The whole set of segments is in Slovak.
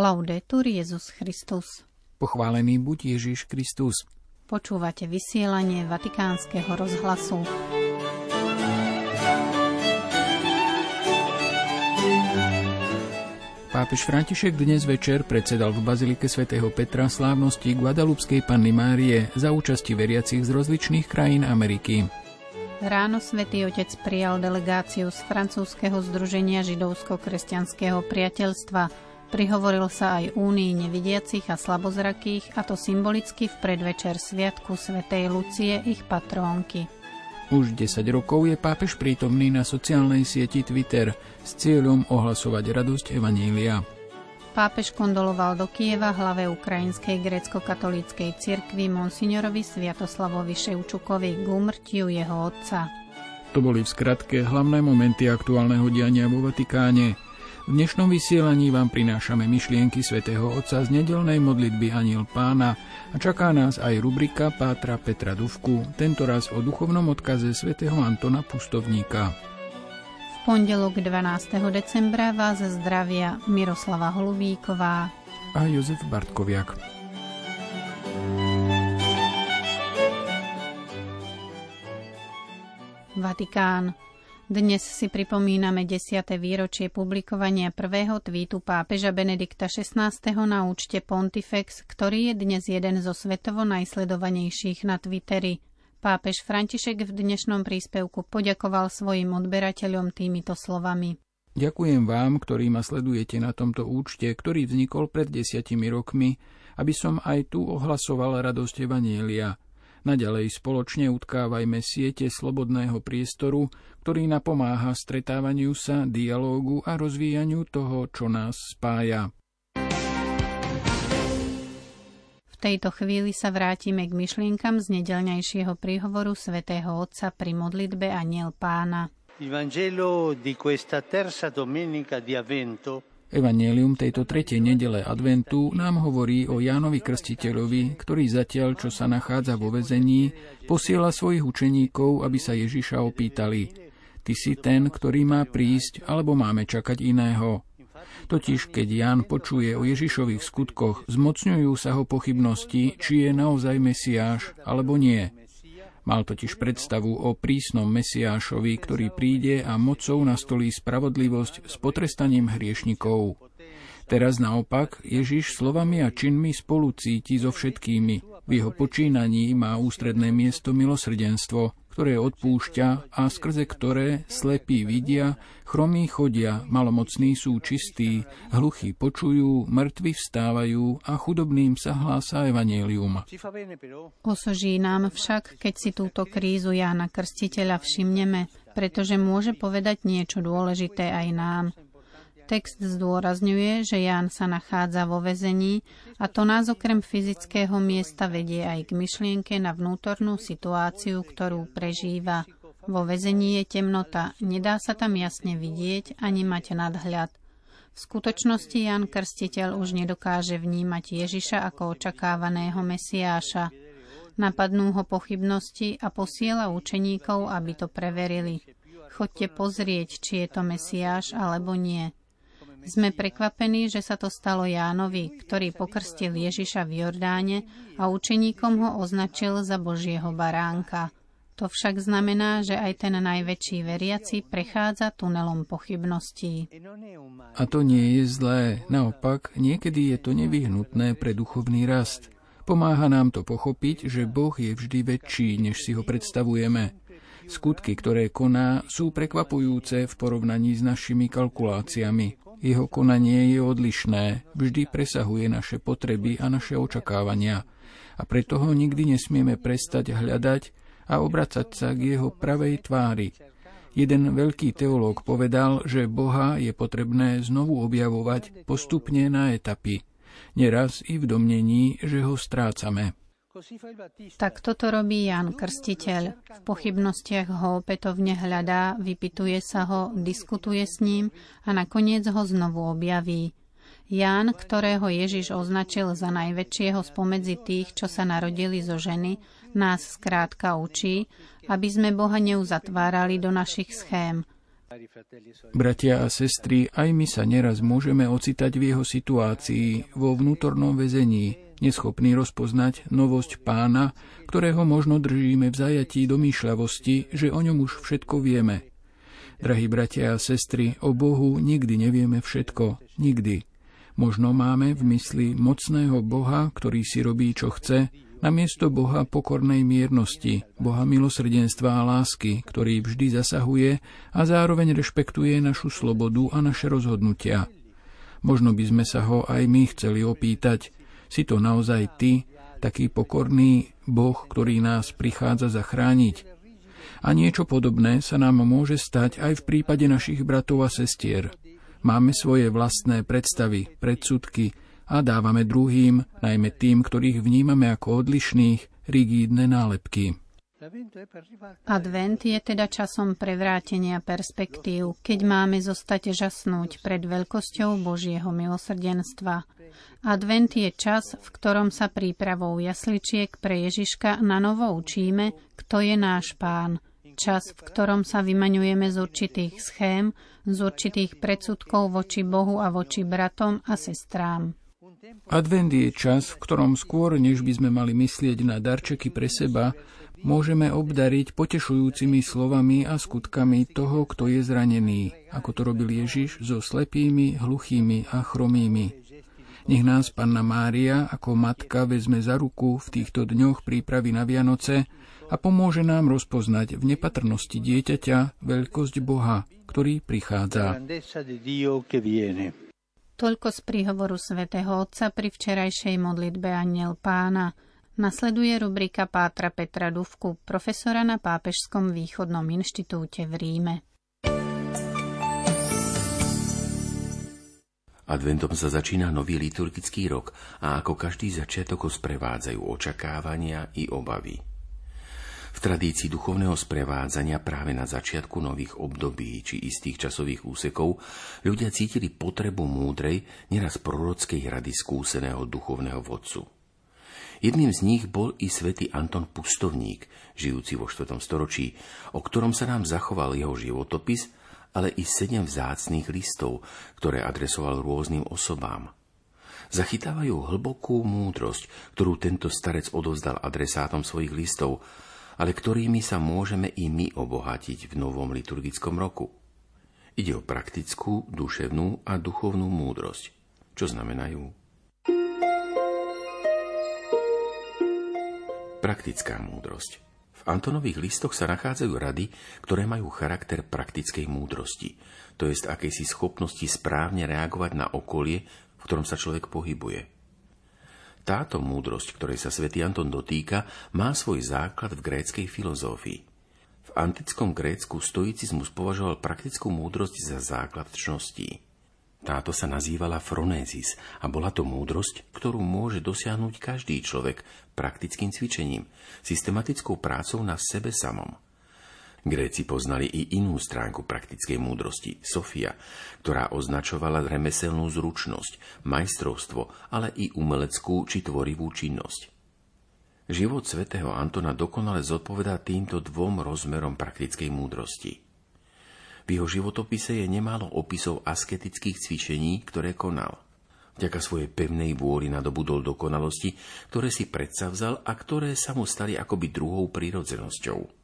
Laudetur Jezus Christus. Pochválený buď Ježiš Kristus. Počúvate vysielanie Vatikánskeho rozhlasu. Pápež František dnes večer predsedal v Bazilike svätého Petra slávnosti Guadalupskej Panny Márie za účasti veriacich z rozličných krajín Ameriky. Ráno svätý Otec prijal delegáciu z francúzského združenia židovsko-kresťanského priateľstva. Prihovoril sa aj Únii nevidiacich a slabozrakých, a to symbolicky v predvečer sviatku svätej Lucie, ich patrónky. Už 10 rokov je pápež prítomný na sociálnej sieti Twitter s cieľom ohlasovať radosť Evanília. Pápež kondoloval do Kieva hlave Ukrajinskej grécko-katolíckej cirkvi monsignorovi Sviatoslavovi Ševčukovi k úmrtiu jeho otca. To boli v skratke hlavné momenty aktuálneho diania vo Vatikáne. V dnešnom vysielaní vám prinášame myšlienky svätého Otca z nedelnej modlitby Aniel Pána a čaká nás aj rubrika Pátra Petra Duvku, tentoraz o duchovnom odkaze svätého Antona Pustovníka. V pondelok 12. decembra vás zdravia Miroslava Holubíková a Jozef Bartkoviak. Vatikán. Dnes si pripomíname 10. výročie publikovania prvého tweetu pápeža Benedikta XVI. na účte Pontifex, ktorý je dnes jeden zo svetovo najsledovanejších na Twitteri. Pápež František v dnešnom príspevku poďakoval svojim odberateľom týmito slovami. Ďakujem vám, ktorí ma sledujete na tomto účte, ktorý vznikol pred desiatimi rokmi, aby som aj tu ohlasoval radosť Evanielia – Naďalej spoločne utkávajme siete slobodného priestoru, ktorý napomáha stretávaniu sa, dialógu a rozvíjaniu toho, čo nás spája. V tejto chvíli sa vrátime k myšlienkam z nedelňajšieho príhovoru svätého Otca pri modlitbe Aniel Pána. Il Vangelo di questa terza domenica di Avvento Evangelium tejto tretej nedele adventu nám hovorí o Jánovi Krstiteľovi, ktorý zatiaľ, čo sa nachádza vo vezení, posiela svojich učeníkov, aby sa Ježiša opýtali. Ty si ten, ktorý má prísť, alebo máme čakať iného? Totiž, keď Ján počuje o Ježišových skutkoch, zmocňujú sa ho pochybnosti, či je naozaj Mesiáš, alebo nie. Mal totiž predstavu o prísnom Mesiášovi, ktorý príde a mocou nastolí spravodlivosť s potrestaním hriešnikov. Teraz naopak Ježiš slovami a činmi spolu cíti so všetkými. V jeho počínaní má ústredné miesto milosrdenstvo, ktoré odpúšťa a skrze ktoré slepí vidia, chromí chodia, malomocní sú čistí, hluchí počujú, mŕtvi vstávajú a chudobným sa hlása evanelium. Osoží nám však, keď si túto krízu Jána Krstiteľa všimneme, pretože môže povedať niečo dôležité aj nám. Text zdôrazňuje, že Ján sa nachádza vo vezení a to nás okrem fyzického miesta vedie aj k myšlienke na vnútornú situáciu, ktorú prežíva. Vo vezení je temnota, nedá sa tam jasne vidieť ani mať nadhľad. V skutočnosti Jan Krstiteľ už nedokáže vnímať Ježiša ako očakávaného Mesiáša. Napadnú ho pochybnosti a posiela učeníkov, aby to preverili. Chodte pozrieť, či je to Mesiáš alebo nie. Sme prekvapení, že sa to stalo Jánovi, ktorý pokrstil Ježiša v Jordáne a učeníkom ho označil za Božieho baránka. To však znamená, že aj ten najväčší veriaci prechádza tunelom pochybností. A to nie je zlé. Naopak, niekedy je to nevyhnutné pre duchovný rast. Pomáha nám to pochopiť, že Boh je vždy väčší, než si ho predstavujeme. Skutky, ktoré koná, sú prekvapujúce v porovnaní s našimi kalkuláciami. Jeho konanie je odlišné, vždy presahuje naše potreby a naše očakávania. A preto ho nikdy nesmieme prestať hľadať a obracať sa k jeho pravej tvári. Jeden veľký teológ povedal, že Boha je potrebné znovu objavovať postupne na etapy, neraz i v domnení, že ho strácame. Tak toto robí Jan Krstiteľ. V pochybnostiach ho opätovne hľadá, vypituje sa ho, diskutuje s ním a nakoniec ho znovu objaví. Ján, ktorého Ježiš označil za najväčšieho spomedzi tých, čo sa narodili zo ženy, nás skrátka učí, aby sme Boha neuzatvárali do našich schém. Bratia a sestry, aj my sa neraz môžeme ocitať v jeho situácii, vo vnútornom väzení, neschopný rozpoznať novosť pána, ktorého možno držíme v zajatí domýšľavosti, že o ňom už všetko vieme. Drahí bratia a sestry, o Bohu nikdy nevieme všetko, nikdy. Možno máme v mysli mocného Boha, ktorý si robí, čo chce, namiesto Boha pokornej miernosti, Boha milosrdenstva a lásky, ktorý vždy zasahuje a zároveň rešpektuje našu slobodu a naše rozhodnutia. Možno by sme sa ho aj my chceli opýtať, si to naozaj ty, taký pokorný Boh, ktorý nás prichádza zachrániť? A niečo podobné sa nám môže stať aj v prípade našich bratov a sestier. Máme svoje vlastné predstavy, predsudky, a dávame druhým, najmä tým, ktorých vnímame ako odlišných, rigídne nálepky. Advent je teda časom prevrátenia perspektív, keď máme zostať žasnúť pred veľkosťou Božieho milosrdenstva. Advent je čas, v ktorom sa prípravou jasličiek pre Ježiška na novo učíme, kto je náš pán. Čas, v ktorom sa vymaňujeme z určitých schém, z určitých predsudkov voči Bohu a voči bratom a sestrám. Advent je čas, v ktorom skôr, než by sme mali myslieť na darčeky pre seba, môžeme obdariť potešujúcimi slovami a skutkami toho, kto je zranený, ako to robil Ježiš so slepými, hluchými a chromými. Nech nás Panna Mária ako matka vezme za ruku v týchto dňoch prípravy na Vianoce a pomôže nám rozpoznať v nepatrnosti dieťaťa veľkosť Boha, ktorý prichádza. Toľko z príhovoru svätého Otca pri včerajšej modlitbe Aniel Pána. Nasleduje rubrika Pátra Petra Duvku, profesora na Pápežskom východnom inštitúte v Ríme. Adventom sa začína nový liturgický rok a ako každý začiatok ho sprevádzajú očakávania i obavy. V tradícii duchovného sprevádzania práve na začiatku nových období či istých časových úsekov ľudia cítili potrebu múdrej, neraz prorockej rady skúseného duchovného vodcu. Jedným z nich bol i svätý Anton Pustovník, žijúci vo 4. storočí, o ktorom sa nám zachoval jeho životopis, ale i sedem vzácných listov, ktoré adresoval rôznym osobám. Zachytávajú hlbokú múdrosť, ktorú tento starec odovzdal adresátom svojich listov ale ktorými sa môžeme i my obohatiť v novom liturgickom roku. Ide o praktickú, duševnú a duchovnú múdrosť. Čo znamenajú? Praktická múdrosť. V Antonových listoch sa nachádzajú rady, ktoré majú charakter praktickej múdrosti, to jest akejsi schopnosti správne reagovať na okolie, v ktorom sa človek pohybuje. Táto múdrosť, ktorej sa svätý Anton dotýka, má svoj základ v gréckej filozófii. V antickom Grécku stoicizmus považoval praktickú múdrosť za základ čností. Táto sa nazývala fronézis a bola to múdrosť, ktorú môže dosiahnuť každý človek praktickým cvičením, systematickou prácou na sebe samom – Gréci poznali i inú stránku praktickej múdrosti, Sofia, ktorá označovala remeselnú zručnosť, majstrovstvo, ale i umeleckú či tvorivú činnosť. Život svätého Antona dokonale zodpovedá týmto dvom rozmerom praktickej múdrosti. V jeho životopise je nemálo opisov asketických cvičení, ktoré konal. Vďaka svojej pevnej vôli nadobudol dokonalosti, ktoré si predsavzal a ktoré sa mu stali akoby druhou prírodzenosťou –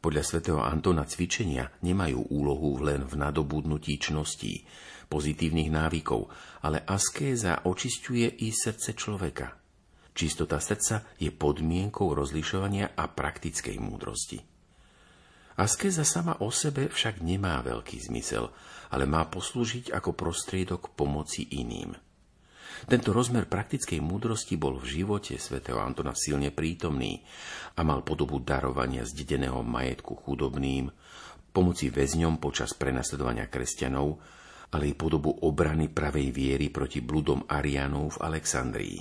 podľa svätého Antona cvičenia nemajú úlohu len v nadobudnutí čností, pozitívnych návykov, ale askéza očisťuje i srdce človeka. Čistota srdca je podmienkou rozlišovania a praktickej múdrosti. Askéza sama o sebe však nemá veľký zmysel, ale má poslúžiť ako prostriedok pomoci iným. Tento rozmer praktickej múdrosti bol v živote svätého Antona silne prítomný a mal podobu darovania zdedeného majetku chudobným, pomoci väzňom počas prenasledovania kresťanov, ale i podobu obrany pravej viery proti bludom Arianov v Alexandrii.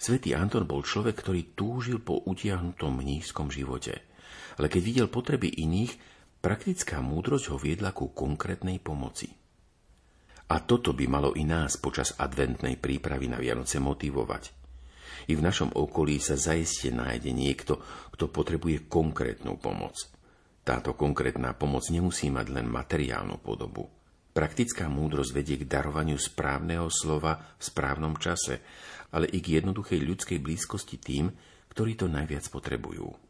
Svetý Anton bol človek, ktorý túžil po utiahnutom mnížskom živote, ale keď videl potreby iných, praktická múdrosť ho viedla ku konkrétnej pomoci. A toto by malo i nás počas adventnej prípravy na Vianoce motivovať. I v našom okolí sa zaiste nájde niekto, kto potrebuje konkrétnu pomoc. Táto konkrétna pomoc nemusí mať len materiálnu podobu. Praktická múdrosť vedie k darovaniu správneho slova v správnom čase, ale i k jednoduchej ľudskej blízkosti tým, ktorí to najviac potrebujú.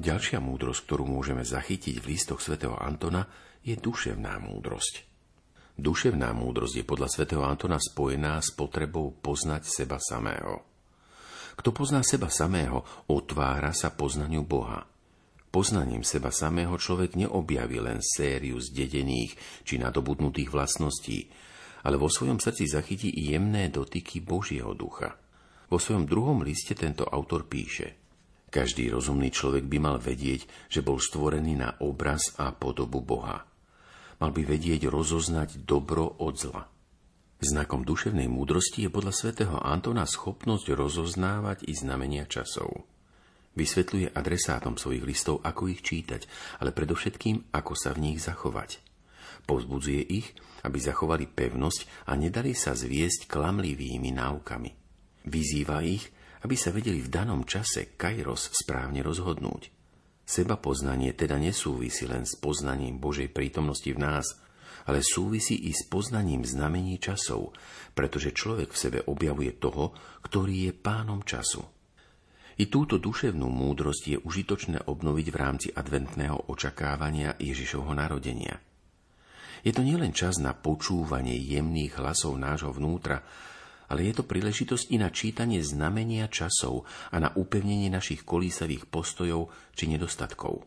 Ďalšia múdrosť, ktorú môžeme zachytiť v listoch svätého Antona, je duševná múdrosť. Duševná múdrosť je podľa svätého Antona spojená s potrebou poznať seba samého. Kto pozná seba samého, otvára sa poznaniu Boha. Poznaním seba samého človek neobjaví len sériu zdedených či nadobudnutých vlastností, ale vo svojom srdci zachytí i jemné dotyky Božieho ducha. Vo svojom druhom liste tento autor píše – každý rozumný človek by mal vedieť, že bol stvorený na obraz a podobu Boha. Mal by vedieť rozoznať dobro od zla. Znakom duševnej múdrosti je podľa svätého Antona schopnosť rozoznávať i znamenia časov. Vysvetľuje adresátom svojich listov, ako ich čítať, ale predovšetkým, ako sa v nich zachovať. Povzbudzuje ich, aby zachovali pevnosť a nedali sa zviesť klamlivými náukami. Vyzýva ich, aby sa vedeli v danom čase kairos správne rozhodnúť. Seba poznanie teda nesúvisí len s poznaním Božej prítomnosti v nás, ale súvisí i s poznaním znamení časov, pretože človek v sebe objavuje toho, ktorý je pánom času. I túto duševnú múdrosť je užitočné obnoviť v rámci adventného očakávania Ježišovho narodenia. Je to nielen čas na počúvanie jemných hlasov nášho vnútra, ale je to príležitosť i na čítanie znamenia časov a na upevnenie našich kolísavých postojov či nedostatkov.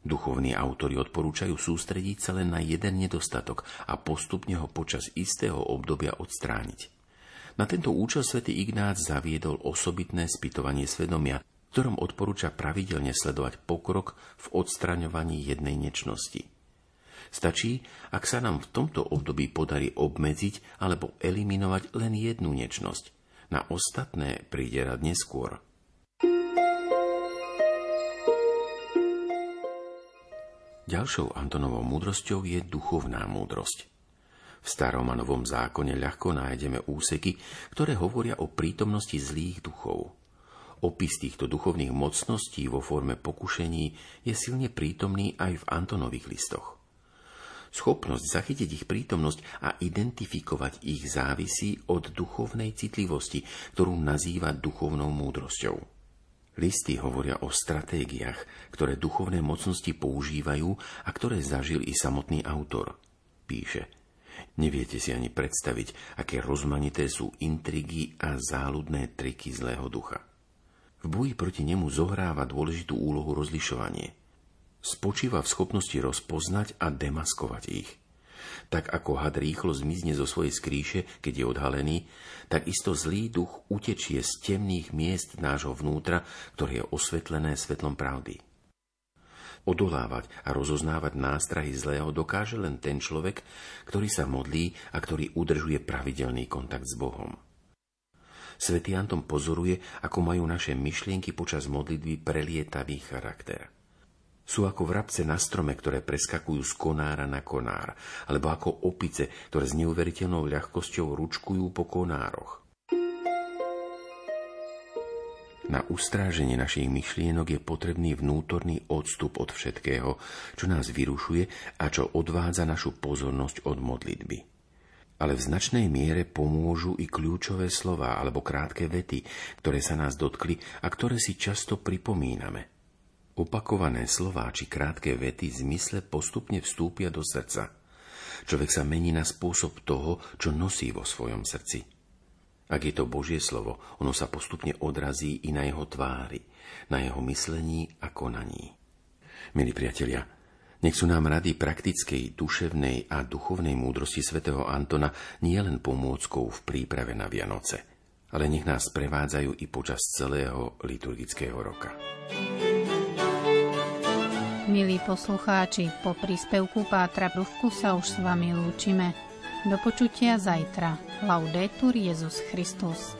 Duchovní autori odporúčajú sústrediť sa len na jeden nedostatok a postupne ho počas istého obdobia odstrániť. Na tento účel svätý Ignác zaviedol osobitné spytovanie svedomia, ktorom odporúča pravidelne sledovať pokrok v odstraňovaní jednej nečnosti – Stačí, ak sa nám v tomto období podarí obmedziť alebo eliminovať len jednu nečnosť. Na ostatné príde rad neskôr. Ďalšou Antonovou múdrosťou je duchovná múdrosť. V starom a novom zákone ľahko nájdeme úseky, ktoré hovoria o prítomnosti zlých duchov. Opis týchto duchovných mocností vo forme pokušení je silne prítomný aj v Antonových listoch. Schopnosť zachytiť ich prítomnosť a identifikovať ich závisí od duchovnej citlivosti, ktorú nazýva duchovnou múdrosťou. Listy hovoria o stratégiách, ktoré duchovné mocnosti používajú a ktoré zažil i samotný autor. Píše, neviete si ani predstaviť, aké rozmanité sú intrigy a záľudné triky zlého ducha. V boji proti nemu zohráva dôležitú úlohu rozlišovanie – spočíva v schopnosti rozpoznať a demaskovať ich. Tak ako had rýchlo zmizne zo svojej skríše, keď je odhalený, tak isto zlý duch utečie z temných miest nášho vnútra, ktoré je osvetlené svetlom pravdy. Odolávať a rozoznávať nástrahy zlého dokáže len ten človek, ktorý sa modlí a ktorý udržuje pravidelný kontakt s Bohom. Svetý Anton pozoruje, ako majú naše myšlienky počas modlitby prelietavý charakter. Sú ako vrabce na strome, ktoré preskakujú z konára na konár, alebo ako opice, ktoré s neuveriteľnou ľahkosťou ručkujú po konároch. Na ustráženie našich myšlienok je potrebný vnútorný odstup od všetkého, čo nás vyrušuje a čo odvádza našu pozornosť od modlitby. Ale v značnej miere pomôžu i kľúčové slova alebo krátke vety, ktoré sa nás dotkli a ktoré si často pripomíname – Opakované slová či krátke vety v zmysle postupne vstúpia do srdca. Človek sa mení na spôsob toho, čo nosí vo svojom srdci. Ak je to Božie slovo, ono sa postupne odrazí i na jeho tvári, na jeho myslení a konaní. Milí priatelia, nech sú nám rady praktickej, duševnej a duchovnej múdrosti svätého Antona nielen pomôckou v príprave na Vianoce, ale nech nás prevádzajú i počas celého liturgického roka. Milí poslucháči, po príspevku Pátra Bruvku sa už s vami lúčime. Do počutia zajtra. Laudetur Jezus Christus.